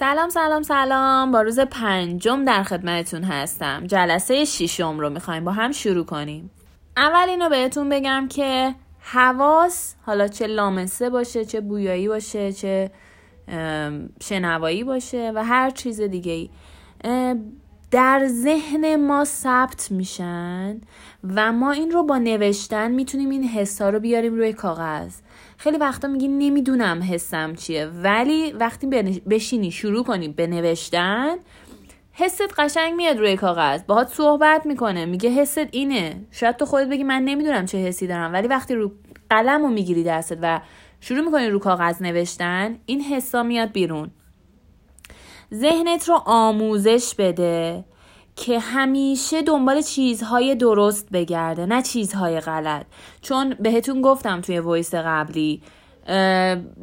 سلام سلام سلام. با روز پنجم در خدمتتون هستم. جلسه ششم رو می‌خوایم با هم شروع کنیم. اول اینو بهتون بگم که حواس حالا چه لامسه باشه چه بویایی باشه چه شنوایی باشه و هر چیز دیگه ای در ذهن ما ثبت میشن و ما این رو با نوشتن می‌تونیم این حسا رو بیاریم روی کاغذ. خیلی وقتا میگی نمی‌دونم حسم چیه ولی وقتی بشینی شروع کنی به نوشتن حست قشنگ میاد روی کاغذ باهات صحبت می‌کنه میگه حست اینه. شاید تو خودت بگی من نمی‌دونم چه حسی دارم ولی وقتی رو قلم رو می‌گیری دستت و شروع می‌کنی رو کاغذ نوشتن این حسا میاد بیرون. ذهنت رو آموزش بده. که همیشه دنبال چیزهای درست بگرده نه چیزهای غلط. چون بهتون گفتم توی وایس قبلی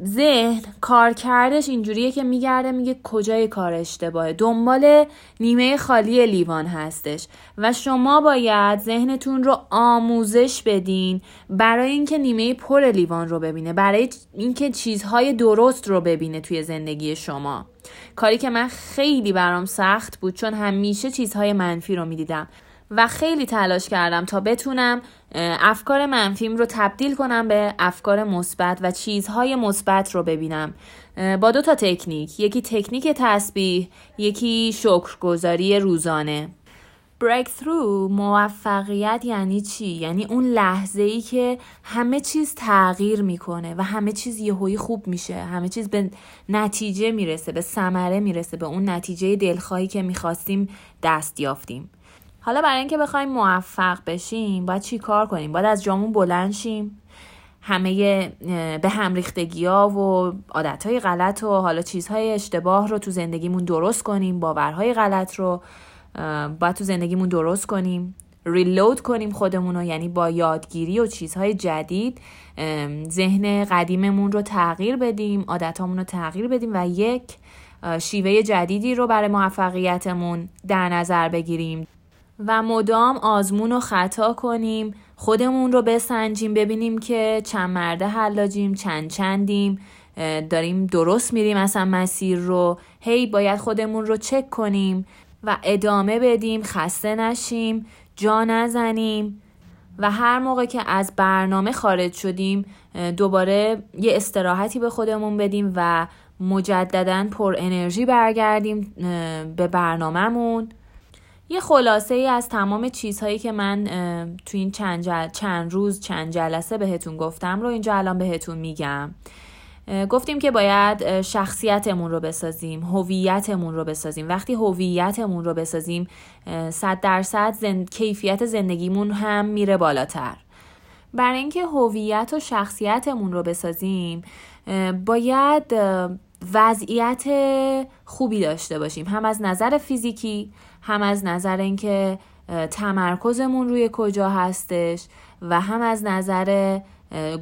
ذهن کار کردش اینجوریه که میگرده میگه کجای کار اشتباهه. دنبال نیمه خالی لیوان هستش. و شما باید ذهنتون رو آموزش بدین برای اینکه نیمه پر لیوان رو ببینه برای اینکه چیزهای درست رو ببینه توی زندگی شما. کاری که من خیلی برام سخت بود چون همیشه چیزهای منفی رو می‌دیدم و خیلی تلاش کردم تا بتونم افکار منفیم رو تبدیل کنم به افکار مثبت و چیزهای مثبت رو ببینم. با دو تا تکنیک. یکی تکنیک تسبیح یکی شکرگزاری روزانه. Breakthrough موفقیت یعنی چی؟ یعنی اون لحظه ای که همه چیز تغییر می‌کنه و همه چیز یهویی خوب میشه. همه چیز به نتیجه می‌رسه به ثمره می‌رسه به اون نتیجه دلخواهی که می‌خواستیم دست یافتیم. حالا برای اینکه بخوایم موفق بشیم باید چی کار کنیم؟ باید از جامون بلند شیم همه به هم ریختگی ها و عادت های غلط و حالا چیزهای اشتباه رو تو زندگیمون درست کنیم باورهای غلط رو باید تو زندگیمون درست کنیم ریلود کنیم خودمون رو یعنی با یادگیری و چیزهای جدید ذهن قدیممون رو تغییر بدیم عادتامون رو تغییر بدیم و یک شیوه جدیدی رو برای موفقیتمون در نظر بگیریم. و مدام آزمون و خطا کنیم خودمون رو بسنجیم ببینیم که چند مرده حلاجیم چند چندیم داریم درست میریم اصلا مسیر رو. هی باید خودمون رو چک کنیم و ادامه بدیم خسته نشیم جا نزنیم. و هر موقع که از برنامه خارج شدیم دوباره یه استراحتی به خودمون بدیم و مجددا پر انرژی برگردیم به برنامهمون. یه خلاصه ای از تمام چیزهایی که من تو این چند, چند روز چند جلسه بهتون گفتم رو اینجا الان بهتون میگم. گفتیم که باید شخصیتمون رو بسازیم هویتمون رو بسازیم. وقتی هویتمون رو بسازیم صد درصد زن... کیفیت زندگیمون هم میره بالاتر. برای اینکه هویت و شخصیتمون رو بسازیم باید وضعیت خوبی داشته باشیم. هم از نظر فیزیکی هم از نظر اینکه تمرکزمون روی کجا هستش و هم از نظر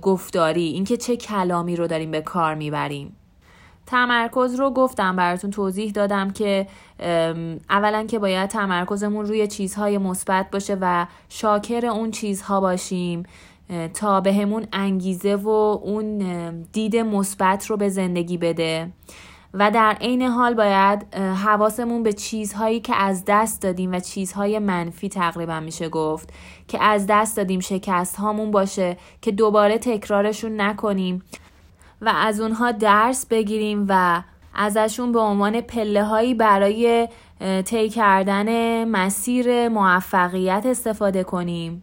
گفتاری اینکه چه کلامی رو داریم به کار می‌بریم. تمرکز رو گفتم براتون توضیح دادم که اولا که باید تمرکزمون روی چیزهای مثبت باشه و شاکر اون چیزها باشیم. تا بهمون انگیزه و اون دید مثبت رو به زندگی بده. و در عین حال باید حواسمون به چیزهایی که از دست دادیم و چیزهای منفی تقریبا میشه گفت. که از دست دادیم شکست هامون باشه که دوباره تکرارشون نکنیم. و از اونها درس بگیریم و ازشون به عنوان پله هایی برای طی کردن مسیر موفقیت استفاده کنیم.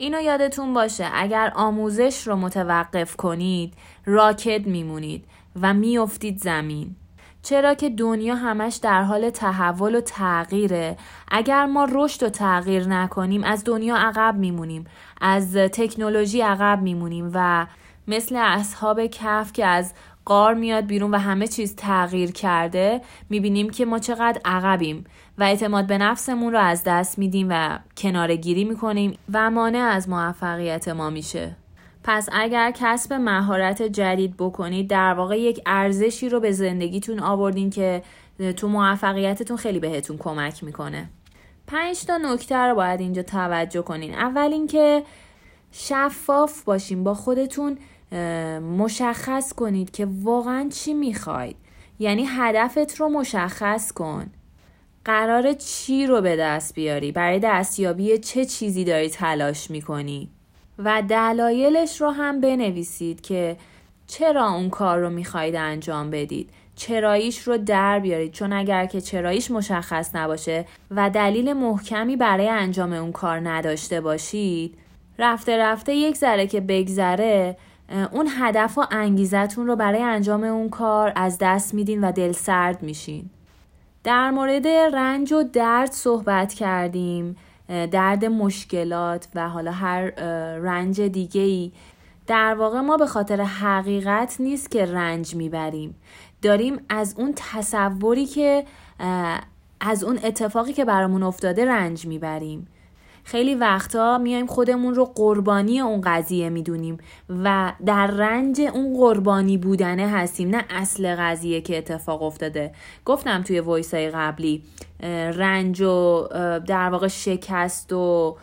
اینو یادتون باشه اگر آموزش رو متوقف کنید راکت میمونید و میافتید زمین. چرا که دنیا همش در حال تحول و تغییره. اگر ما رشد و تغییر نکنیم از دنیا عقب میمونیم از تکنولوژی عقب میمونیم و مثل اصحاب کف که از قار میاد بیرون و همه چیز تغییر کرده می‌بینیم که ما چقدر عقبیم و اعتماد به نفسمون رو از دست میدیم و کناره گیری می‌کنیم و مانع از موفقیت ما میشه. پس اگر کسب مهارت جدید بکنید در واقع یک ارزشی رو به زندگیتون آوردین که تو موفقیتتون خیلی بهتون کمک می‌کنه. پنج تا نکته رو باید اینجا توجه کنین. اول اینکه شفاف باشین با خودتون مشخص کنید که واقعا چی می‌خواید. یعنی هدفت رو مشخص کن. قرار چی رو به دست بیاری؟ برای دستیابی چه چیزی داری تلاش می‌کنی؟ و دلایلش رو هم بنویسید که چرا اون کار رو می‌خواید انجام بدید. چراییش رو در بیارید. چون اگر که چراییش مشخص نباشه و دلیل محکمی برای انجام اون کار نداشته باشید رفته رفته یک ذره که بگذره اون هدف و انگیزتون رو برای انجام اون کار از دست میدین و دل سرد میشین. در مورد رنج و درد صحبت کردیم درد مشکلات و حالا هر رنج دیگه ای در واقع ما به خاطر حقیقت نیست که رنج می‌بریم. داریم از اون تصوری که از اون اتفاقی که برامون افتاده رنج می‌بریم. خیلی وقتا میایم خودمون رو قربانی اون قضیه می‌دونیم و در رنج اون قربانی بودنه هستیم نه اصل قضیه که اتفاق افتاده. گفتم توی وایسای قبلی رنج و در واقع شکست و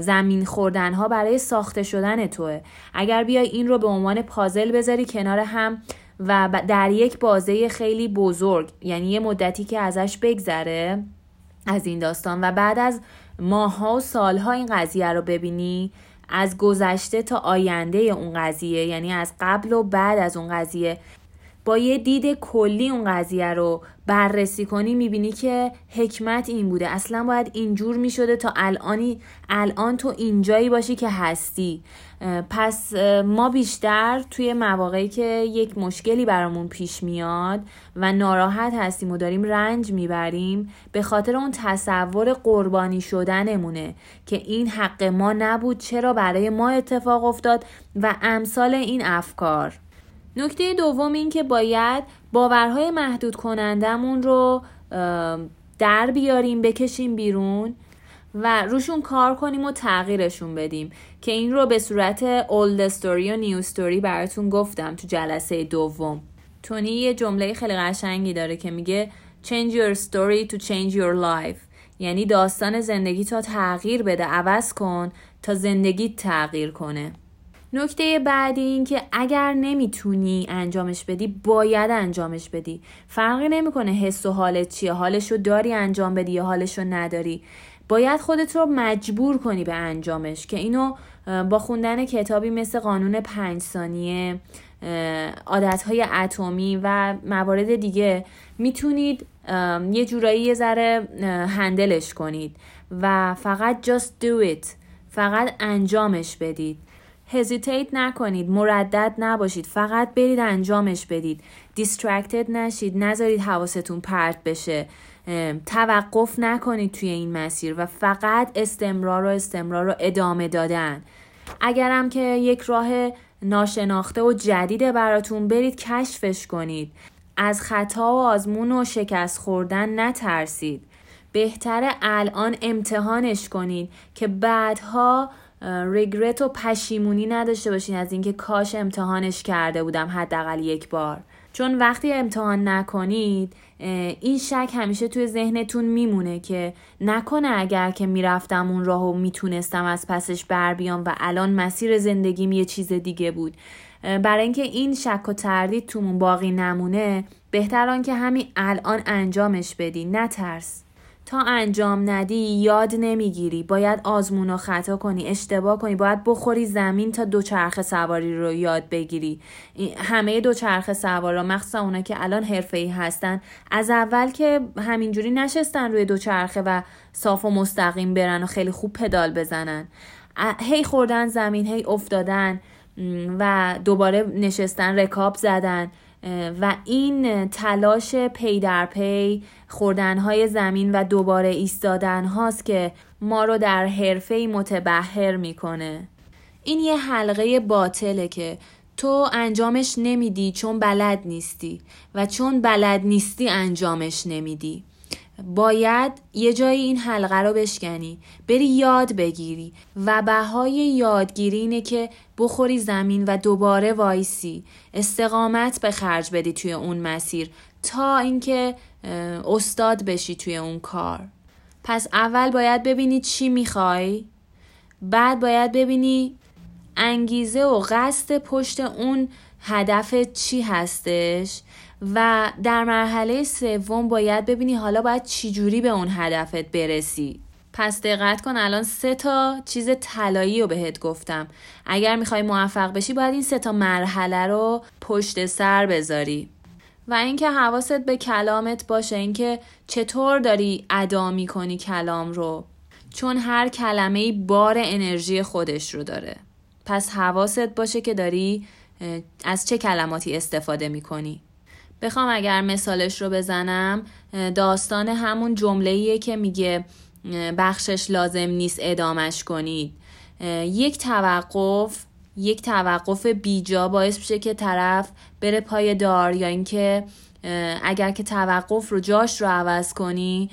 زمین خوردن ها برای ساخته شدن توه. اگر بیای این رو به عنوان پازل بذاری کنار هم و در یک بازه خیلی بزرگ یعنی یه مدتی که ازش بگذره از این داستان و بعد از ماها و سالها این قضیه رو ببینی از گذشته تا آینده اون قضیه یعنی از قبل و بعد از اون قضیه. با یه دید کلی اون قضیه رو بررسی کنی می‌بینی که حکمت این بوده. اصلا باید اینجور می‌شده تا الانی الان تو اینجایی باشی که هستی. پس ما بیشتر توی مواقعی که یک مشکلی برامون پیش میاد و ناراحت هستیم و داریم رنج می‌بریم به خاطر اون تصور قربانی شدنمونه که این حق ما نبود چرا برای ما اتفاق افتاد و امثال این افکار. نکته دوم این که باید باورهای محدود کنندمون رو در بیاریم بکشیم بیرون و روشون کار کنیم و تغییرشون بدیم. که این رو به صورت old story و new story براتون گفتم تو جلسه دوم. تونی یه جمله خیلی قشنگی داره که میگه change your story to change your life. یعنی داستان زندگی تا تغییر بده. عوض کن تا زندگی تغییر کنه. نکته بعدی این که اگر نمی‌تونی انجامش بدی باید انجامش بدی. فرقی نمی‌کنه حس و حالت چیه. حالش رو داری انجام بدی یا حالش رو نداری. باید خودت رو مجبور کنی به انجامش که اینو با خوندن کتابی مثل قانون پنج ثانیه عادتهای اتمی و موارد دیگه می‌تونید یه جورایی یه ذره هندلش کنید و فقط just do it. فقط انجامش بدید. هزیتیت نکنید مردد نباشید فقط برید انجامش بدید. دیسترکتد نشید نذارید حواستون پرت بشه. توقف نکنید توی این مسیر و فقط استمرار و استمرار رو ادامه دادن. اگرم که یک راه ناشناخته و جدیده براتون برید کشفش کنید. از خطا و آزمون و شکست خوردن نترسید. بهتره الان امتحانش کنید که بعدها ریگرت و پشیمونی نداشته باشین از اینکه کاش امتحانش کرده بودم حداقل یک بار. چون وقتی امتحان نکنید این شک همیشه توی ذهنتون میمونه که نکنه اگر که می‌رفتم اون راهو می‌تونستم از پسش بر بیام و الان مسیر زندگیم یه چیز دیگه بود. برای اینکه این شک و تردید تومون باقی نمونه بهتر که همین الان انجامش بدی نترس. تا انجام ندی یاد نمی‌گیری. باید آزمون و خطا کنی اشتباه کنی. باید بخوری زمین تا دوچرخه سواری رو یاد بگیری. همه دوچرخه سوارا مخصوصا اونا که الان حرفه ای هستن از اول که همینجوری نشستن روی دوچرخه و صاف و مستقیم برن و خیلی خوب پدال بزنن. هی خوردن زمین هی افتادن و دوباره نشستن رکاب زدن. و این تلاش پی در پی خوردنهای زمین و دوباره ایستادن هاست که ما رو در حرفه متبهر می‌کنه. این یه حلقه باطله که تو انجامش نمیدی چون بلد نیستی و چون بلد نیستی انجامش نمیدی. باید یه جایی این حلقه رو بشکنی. بری یاد بگیری. و بهای یادگیری اینه که بخوری زمین و دوباره وایسی. استقامت به خرج بدی توی اون مسیر. تا اینکه استاد بشی توی اون کار. پس اول باید ببینی چی می‌خوای. بعد باید ببینی انگیزه و قصد پشت اون هدف چی هستش؟ و در مرحله سوم باید ببینی حالا باید چجوری به اون هدفت برسی. پس دقت کن الان سه تا چیز طلایی رو بهت گفتم. اگر می‌خوای موفق بشی باید این سه تا مرحله رو پشت سر بذاری. و اینکه حواست به کلامت باشه اینکه چطور داری ادا می‌کنی کلام رو. چون هر کلمه بار انرژی خودش رو داره. پس حواست باشه که داری از چه کلماتی استفاده می‌کنی؟ بخوام اگر مثالش رو بزنم داستان همون جمله که میگه بخشش لازم نیست ادامش کنید. یک توقف یک توقف بیجا باعث میشه که طرف بره پای دار یا اینکه اگر که توقف رو جاش رو عوض کنی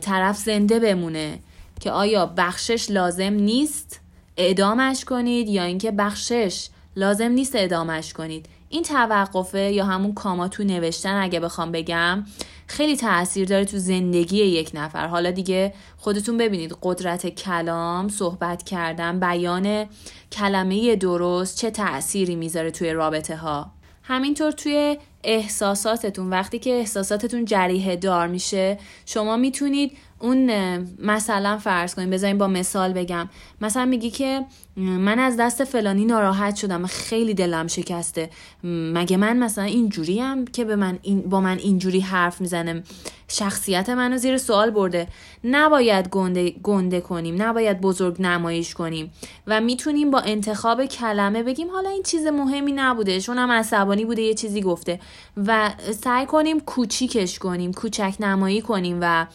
طرف زنده بمونه. که آیا بخشش لازم نیست اعدامش کنید یا اینکه بخشش لازم نیست اعدامش کنید. این توقفه یا همون کاما تو نوشتن اگه بخوام بگم خیلی تاثیر داره تو زندگی یک نفر. حالا دیگه خودتون ببینید قدرت کلام صحبت کردن بیان کلمه درست چه تأثیری می‌ذاره توی رابطه ها همینطور توی احساساتتون وقتی که احساساتتون جریه دار میشه شما می‌تونید اون مثلا فرض کنیم بذاریم با مثال بگم. مثلا میگی که من از دست فلانی ناراحت شدم خیلی دلم شکسته. مگه من مثلا اینجوری هم که به من این با من اینجوری حرف می‌زنم شخصیت منو زیر سوال برده. نباید گنده, گنده کنیم. نباید بزرگ نمایش کنیم. و می‌تونیم با انتخاب کلمه بگیم حالا این چیز مهمی نبوده. چون هم عصبانی بوده یه چیزی گفته. و سعی کنیم کوچیکش کنیم کوچک نمایی کنیم و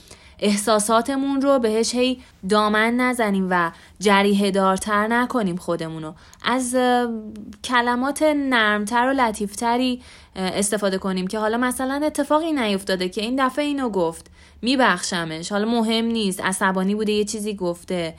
احساساتمون رو بهش هی دامن نزنیم و جریه دارتر نکنیم خودمونو. از کلمات نرمتر و لطیفتری استفاده کنیم که حالا مثلا اتفاقی نیفتاده که این دفعه اینو گفت. میبخشمش. حالا مهم نیست. عصبانی بوده یه چیزی گفته.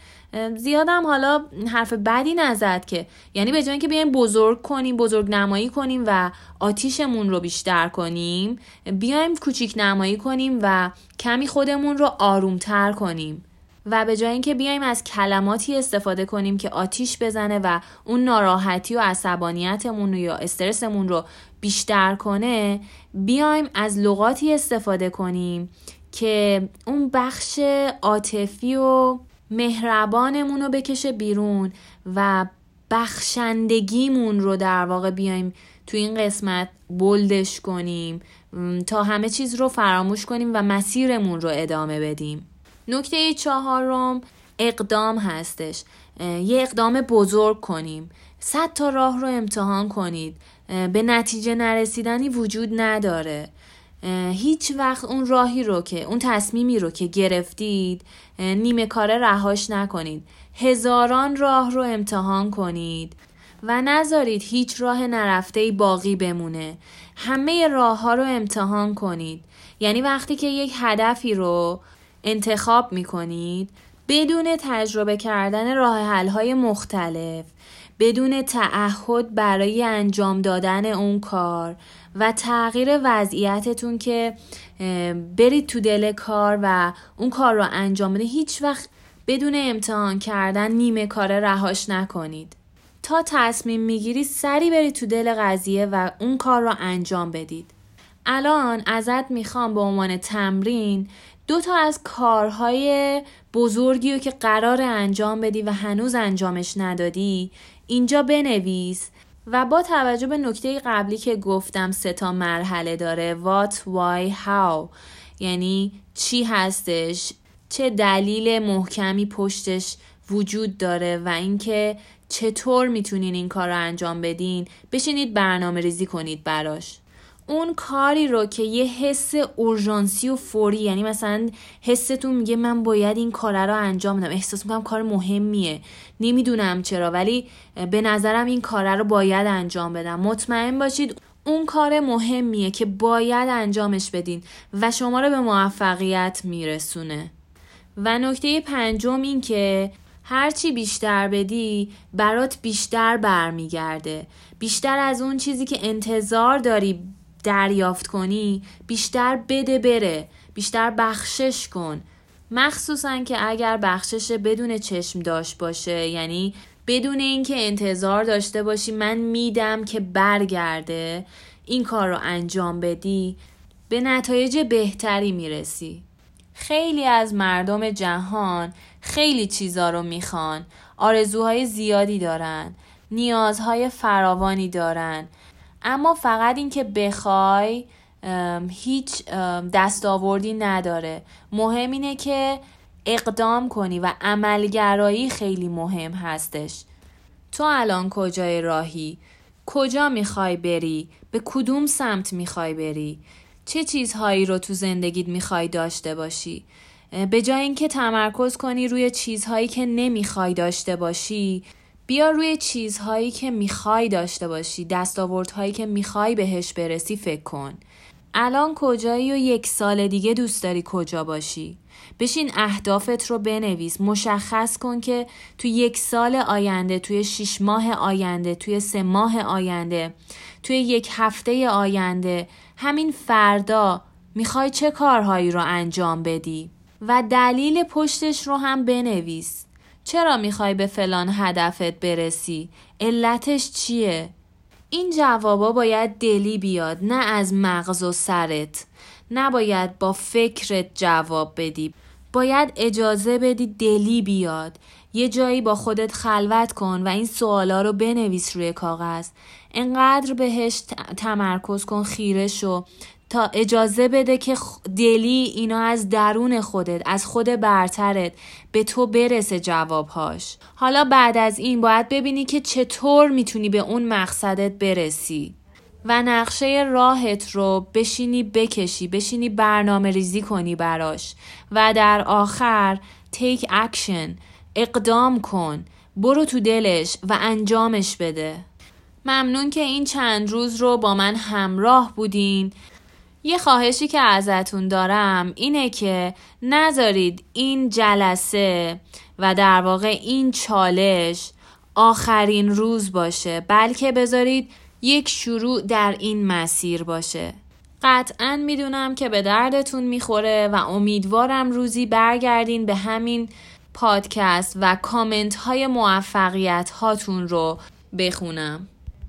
زیادم حالا حرف بدی نزد که یعنی به جای اینکه بیایم بزرگ کنیم بزرگ نمایی کنیم و آتیشمون رو بیشتر کنیم بیایم کوچیک نمایی کنیم و کمی خودمون رو آرومتر کنیم. و به جای اینکه بیایم از کلماتی استفاده کنیم که آتیش بزنه و اون ناراحتی و عصبانیتمون رو یا استرسمون رو بیشتر کنه بیایم از لغاتی استفاده کنیم که اون بخش عاطفی و مهربانمون رو بکشه بیرون و بخشندگیمون رو در واقع بیایم تو این قسمت بلدش کنیم تا همه چیز رو فراموش کنیم و مسیرمون رو ادامه بدیم. نکته چهارم اقدام هستش. یه اقدام بزرگ کنیم. صد تا راه رو امتحان کنید. به نتیجه نرسیدنی وجود نداره. هیچ وقت اون راهی رو که اون تصمیمی رو که گرفتید نیمه کاره رهاش نکنید. هزاران راه رو امتحان کنید و نذارید هیچ راه نرفته باقی بمونه. همه راه ها رو امتحان کنید. یعنی وقتی که یک هدفی رو انتخاب می کنید بدون تجربه کردن راه حل های مختلف بدون تعهد برای انجام دادن اون کار و تغییر وضعیتتون که برید تو دل کار و اون کار رو انجام بده هیچ وقت بدون امتحان کردن نیمه کار رهاش نکنید. تا تصمیم می‌گیرید سری برید تو دل قضیه و اون کار رو انجام بدید. الان ازت می‌خوام به عنوان تمرین دو تا از کارهای بزرگی رو که قرار انجام بدی و هنوز انجامش ندادی اینجا بنویس و با توجه به نکته قبلی که گفتم سه تا مرحله داره what, why, how یعنی چی هستش چه دلیل محکمی پشتش وجود داره و اینکه چطور می‌تونین این کار رو انجام بدین بشینید برنامه ریزی کنید براش. اون کاری رو که یه حس اورژانسی و فوری یعنی مثلا حستون میگه من باید این کار رو انجام بدم. احساس می‌کنم کار مهمیه. نمی‌دونم چرا ولی به نظرم این کار رو باید انجام بدم. مطمئن باشید اون کار مهمیه که باید انجامش بدین و شما رو به موفقیت میرسونه. و نکته پنجم این که هرچی بیشتر بدی برات بیشتر برمیگرده. بیشتر از اون چیزی که انتظار داری دریافت کنی بیشتر بده بره بیشتر بخشش کن. مخصوصا که اگر بخشش بدون چشم داشت باشه یعنی بدون اینکه انتظار داشته باشی من میدم که برگرده این کار رو انجام بدی به نتایج بهتری می‌رسی. خیلی از مردم جهان خیلی چیزا رو می‌خوان. آرزوهای زیادی دارن. نیازهای فراوانی دارن. اما فقط اینکه بخوای هیچ دستاوردی نداره. مهم اینه که اقدام کنی و عملگرایی خیلی مهم هستش. تو الان کجای راهی؟ کجا می‌خوای بری؟ به کدوم سمت می‌خوای بری؟ چه چیزهایی رو تو زندگیت می‌خوای داشته باشی؟ به جای اینکه تمرکز کنی روی چیزهایی که نمی‌خوای داشته باشی بیا روی چیزهایی که می‌خوای داشته باشی دستاوردهایی که می‌خوای بهش برسی فکر کن. الان کجایی و یک سال دیگه دوست داری کجا باشی؟ بشین اهدافت رو بنویس. مشخص کن که تو یک سال آینده توی شیش ماه آینده توی سه ماه آینده توی یک هفته آینده همین فردا می‌خوای چه کارهایی رو انجام بدی؟ و دلیل پشتش رو هم بنویس. چرا می‌خوای به فلان هدفت برسی؟ علتش چیه؟ این جوابا باید دلی بیاد نه از مغز و سرت. نباید با فکرت جواب بدی. باید اجازه بدی دلی بیاد. یه جایی با خودت خلوت کن و این سوالا رو بنویس روی کاغذ. انقدر بهش تمرکز کن خیره شو. تا اجازه بده که دلی اینا از درون خودت از خود برترت به تو برسه جوابهاش. حالا بعد از این باید ببینی که چطور می‌تونی به اون مقصدت برسی. و نقشه راهت رو بشینی بکشی بشینی برنامه ریزی کنی براش. و در آخر take action اقدام کن. برو تو دلش و انجامش بده. ممنون که این چند روز رو با من همراه بودین. یه خواهشی که ازتون دارم اینه که نذارید این جلسه و در واقع این چالش آخرین روز باشه بلکه بذارید یک شروع در این مسیر باشه. قطعا می‌دونم که به دردتون می‌خوره و امیدوارم روزی برگردین به همین پادکست و کامنت های موفقیت هاتون رو بخونم.